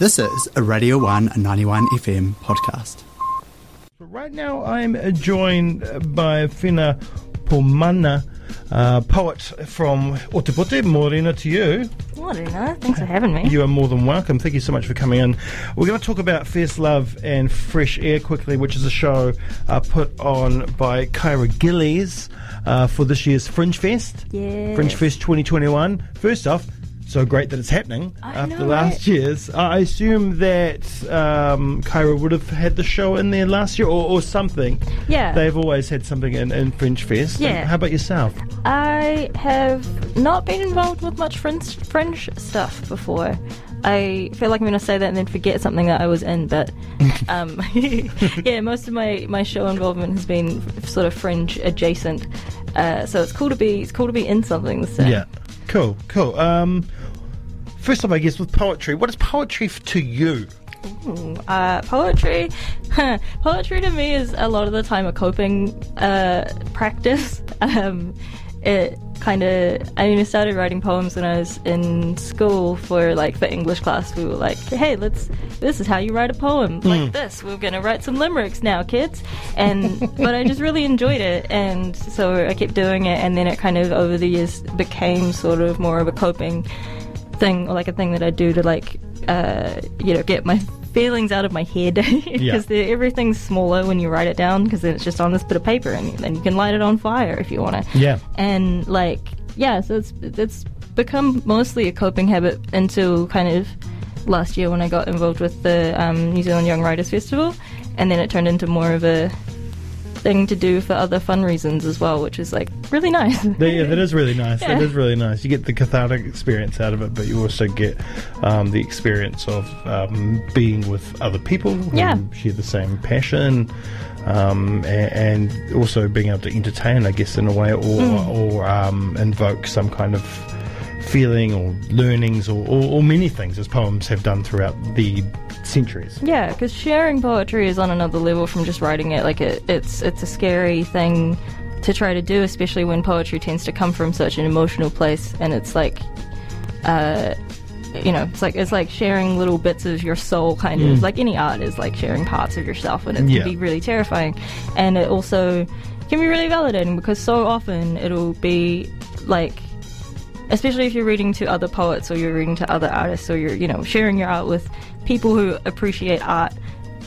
This is a Radio 1 91 FM podcast. Right now, I'm joined by Fina Pomana, uh, poet from Otepoti. Morena to you. Morena, thanks for having me. You are more than welcome. Thank you so much for coming in. We're going to talk about Fierce Love and Fresh Air quickly, which is a show uh, put on by Kyra Gillies uh, for this year's Fringe Fest. Yes. Fringe Fest 2021. First off, so great that it's happening I after know, last right? year's. I assume that um, Kyra would have had the show in there last year or, or something. Yeah. They've always had something in, in Fringe Fest. Yeah. How about yourself? I have not been involved with much fringe, fringe stuff before. I feel like I'm going to say that and then forget something that I was in, but um, yeah, most of my, my show involvement has been sort of fringe adjacent. Uh, so it's cool to be it's cool to be in something time. Yeah. Cool, cool. Um, first off, I guess, with poetry, what is poetry to you? Uh, poetry, poetry to me is a lot of the time a coping uh, practice. Um, it kind of, I mean, I started writing poems when I was in school for like the English class. We were like, hey, let's, this is how you write a poem like this. We're gonna write some limericks now, kids. And but I just really enjoyed it, and so I kept doing it, and then it kind of over the years became sort of more of a coping thing or like a thing that I do to like uh, you know get my feelings out of my head because Yeah. everything's smaller when you write it down because then it's just on this bit of paper and then you can light it on fire if you want to Yeah. and like yeah so it's it's become mostly a coping habit until kind of last year when I got involved with the um, New Zealand Young Writers Festival and then it turned into more of a thing to do for other fun reasons as well which is like really nice Yeah, that is really nice. That Yeah. is really nice. You get the cathartic experience out of it, but you also get um, the experience of um, being with other people who Yeah. share the same passion, um, and also being able to entertain, I guess, in a way, or Mm. or um, invoke some kind of feeling or learnings or, or, or many things, as poems have done throughout the centuries. Yeah, because sharing poetry is on another level from just writing it. Like it, it's it's a scary thing to try to do, especially when poetry tends to come from such an emotional place, and it's like, uh, you know, it's like it's like sharing little bits of your soul, kind of like any art is like sharing parts of yourself, and it Yeah. can be really terrifying, and it also can be really validating because so often it'll be like especially if you're reading to other poets or you're reading to other artists or you're you know sharing your art with people who appreciate art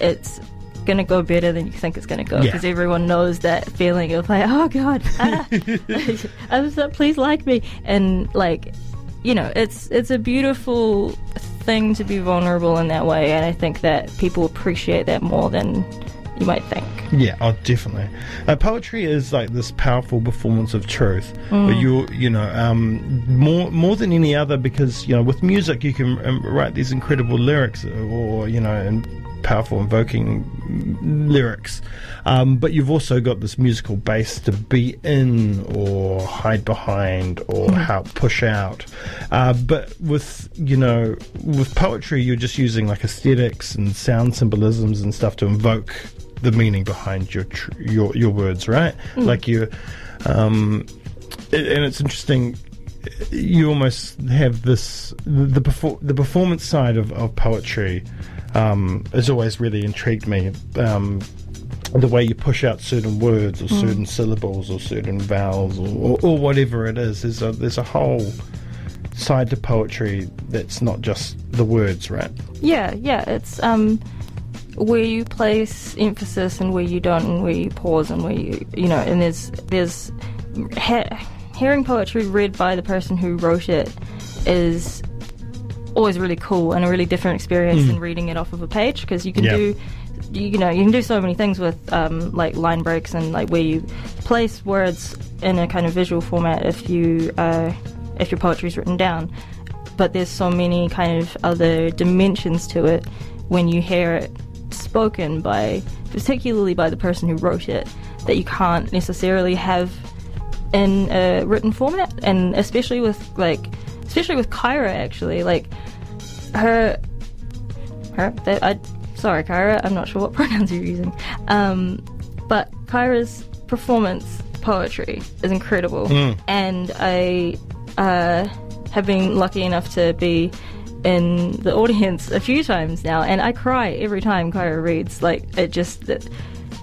it's gonna go better than you think it's gonna go Yeah. because everyone knows that feeling of like oh god. Ah, I'm so, please like me. And like you know it's it's a beautiful thing to be vulnerable in that way. And I think that people appreciate that more than you might think Yeah, oh, definitely. Uh, poetry is like this powerful performance of truth. But you, you know, um, more more than any other, because you know, with music you can um, write these incredible lyrics, or you know, and powerful invoking lyrics. Um, but you've also got this musical base to be in, or hide behind, or help push out. Uh, but with you know, with poetry, you're just using like aesthetics and sound symbolisms and stuff to invoke the meaning behind your tr- your your words, right? Like you, um, a- and it's interesting. You almost have this the perfor- the performance side of, of poetry um, has always really intrigued me. Um, the way you push out certain words or certain syllables or certain vowels or, or, or whatever it is, there's a there's a whole side to poetry that's not just the words, right? Yeah, yeah, it's um where you place emphasis and where you don't, and where you pause and where you you know, and there's there's he- hearing poetry read by the person who wrote it is always really cool and a really different experience than reading it off of a page because you can Yeah. do you, you know you can do so many things with um, like line breaks and like where you place words in a kind of visual format if you uh, if your poetry is written down. But there's so many kind of other dimensions to it when you hear it spoken by particularly by the person who wrote it that you can't necessarily have in a written format and especially with like especially with Kyra actually. Like her her that I sorry Kyra I'm not sure what pronouns you're using. Um but Kyra's performance poetry is incredible. And I uh have been lucky enough to be in the audience a few times now, and I cry every time Kyra reads. Like it just it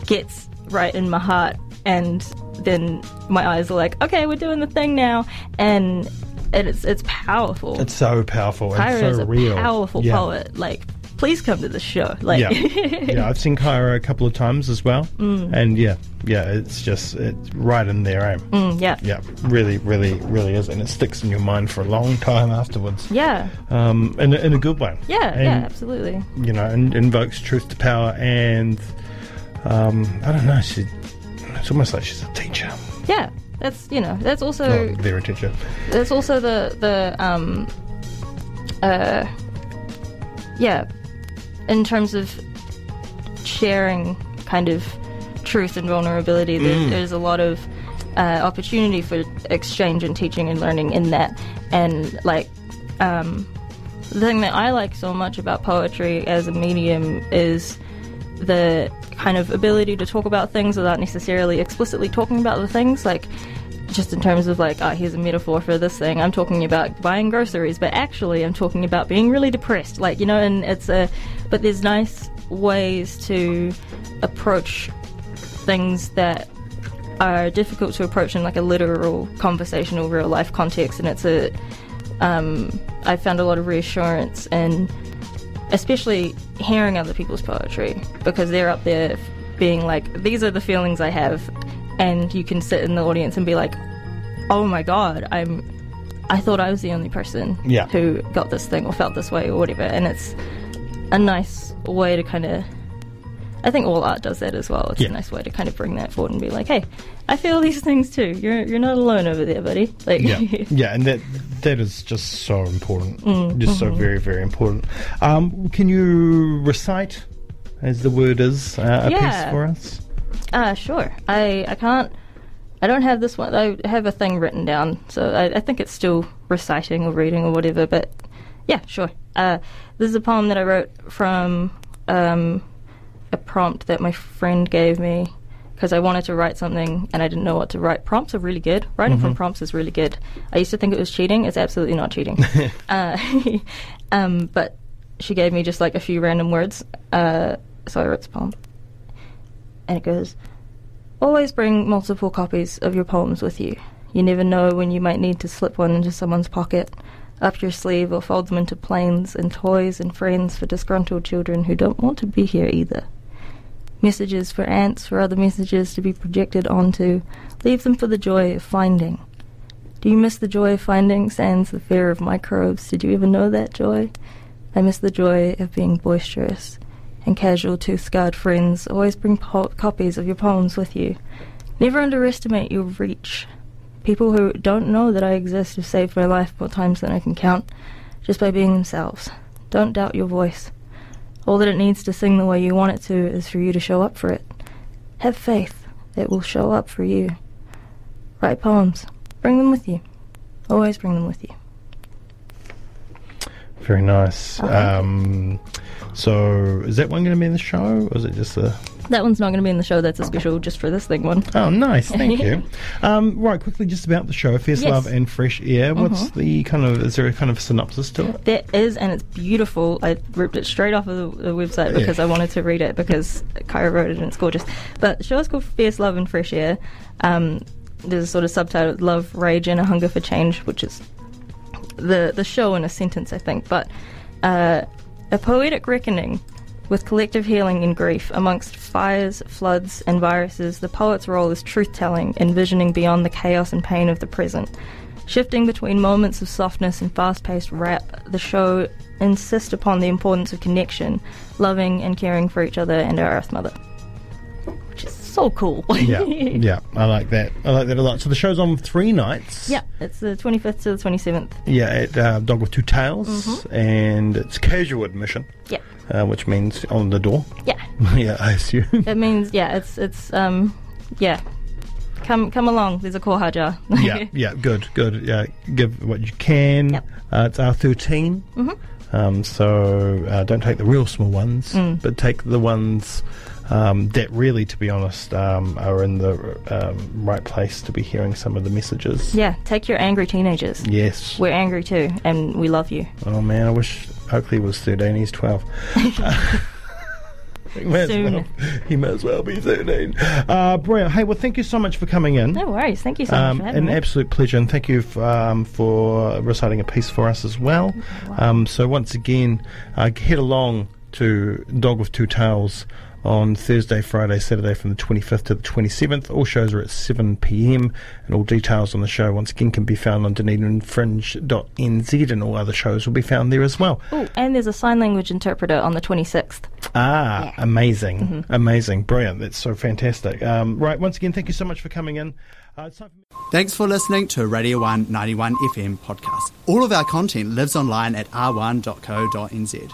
gets right in my heart, and then my eyes are like, okay, we're doing the thing now, and it's it's powerful. It's so powerful Kyra so is a real. powerful yeah. poet. Like, please come to the show. Like, Yeah, yeah. I've seen Kyra a couple of times as well, Mm. and yeah, yeah. It's just it's right in there, eh? Mm, yeah, Yeah, really, really, really is, and it sticks in your mind for a long time afterwards. yeah, Um, in, a, in a good way. yeah, And, yeah, absolutely. You know, and invokes truth to power, and um, I don't know. She, it's almost like she's a teacher. Yeah, that's you know that's also Oh, they're a teacher. there's also the the um uh yeah in terms of sharing kind of truth and vulnerability there, Mm. there's a lot of uh, opportunity for exchange and teaching and learning in that and like um the thing that I like so much about poetry as a medium is the kind of ability to talk about things without necessarily explicitly talking about the things like just in terms of like, oh, here's a metaphor for this thing. I'm talking about buying groceries, but actually, I'm talking about being really depressed. Like, you know, and it's a, but there's nice ways to approach things that are difficult to approach in like a literal, conversational, real life context. And it's a, um, I found a lot of reassurance and especially hearing other people's poetry because they're up there being like, these are the feelings I have, and you can sit in the audience and be like, oh my god, I'm. I thought I was the only person Yeah. who got this thing or felt this way or whatever, and it's a nice way to kind of. I think all art does that as well. It's Yeah. a nice way to kind of bring that forward and be like, "Hey, I feel these things too. You're you're not alone over there, buddy." Like, yeah, yeah, and that that is just so important, Mm, just mm-hmm. so very, very important. Um, can you recite, as the word is, uh, a piece for us? Uh, sure. I, I can't. I don't have this one. I have a thing written down, so I, I think it's still reciting or reading or whatever. But yeah, sure. Uh, this is a poem that I wrote from um, a prompt that my friend gave me because I wanted to write something and I didn't know what to write. Prompts are really good. Writing from prompts is really good. I used to think it was cheating. It's absolutely not cheating. uh, um, but she gave me just like a few random words. Uh, so I wrote this poem and it goes Always bring multiple copies of your poems with you. You never know when you might need to slip one into someone's pocket, up your sleeve, or fold them into planes and toys and friends for disgruntled children who don't want to be here either. Messages for ants, for other messages to be projected onto. Leave them for the joy of finding. Do you miss the joy of finding, sans the fear of microbes? Did you ever know that joy? I miss the joy of being boisterous and casual tooth scarred friends. Always bring po- copies of your poems with you. Never underestimate your reach. People who don't know that I exist have saved my life more times than I can count, just by being themselves. Don't doubt your voice. All that it needs to sing the way you want it to is for you to show up for it. Have faith. It will show up for you. Write poems. Bring them with you. Always bring them with you. Very nice. Um, so, is that one going to be in the show, or is it just a? That one's not going to be in the show. That's a special just for this thing one. Oh, nice. Thank you. Um, right, quickly, just about the show, Fierce Yes. Love and Fresh Air. What's the kind of? Is there a kind of synopsis to it? There is, and it's beautiful. I ripped it straight off of the, the website because Yeah. I wanted to read it because Kyra wrote it and it's gorgeous. But the show is called Fierce Love and Fresh Air. Um, there's a sort of subtitle Love, Rage, and a Hunger for Change, which is the, the show in a sentence, I think. But uh, a poetic reckoning with collective healing and grief amongst fires, floods, and viruses. The poet's role is truth telling, envisioning beyond the chaos and pain of the present. Shifting between moments of softness and fast paced rap, the show insists upon the importance of connection, loving and caring for each other and our Earth Mother. So cool. Yeah, yeah, I like that. I like that a lot. So the show's on three nights. Yeah, it's the 25th to the 27th. Yeah, at uh, Dog with Two Tails, Mm-hmm. and it's casual admission, Yeah. uh, which means on the door. Yeah. yeah, I assume. It means, yeah, it's, it's, um, yeah. Come, come along. There's a kohaja. yeah, yeah, good, good. Yeah, give what you can. Yep. Uh, it's R13. Mm-hmm. Um, so uh, don't take the real small ones, Mm. but take the ones um, that really, to be honest, um, are in the um, right place to be hearing some of the messages. Yeah, take your angry teenagers. Yes. We're angry too, and we love you. Oh man, I wish Oakley was 13. He's 12. he, may as Soon. well, he may as well be 13. Uh, brilliant. Hey, well, thank you so much for coming in. No worries. Thank you so much Um, for having an me. absolute pleasure, and thank you f- um, for reciting a piece for us as well. Um, so once again, uh, head along to Dog with Two Tails on Thursday, Friday, Saturday from the 25th to the 27th. All shows are at 7 p.m. and all details on the show once again can be found on dunedinfringe.nz and all other shows will be found there as well. Oh, and there's a sign language interpreter on the 26th. Ah, Yeah. amazing, Mm-hmm. amazing, brilliant. That's so fantastic. Um, right, once again, thank you so much for coming in. Uh, for me- Thanks for listening to Radio 1 91 FM podcast. All of our content lives online at r1.co.nz.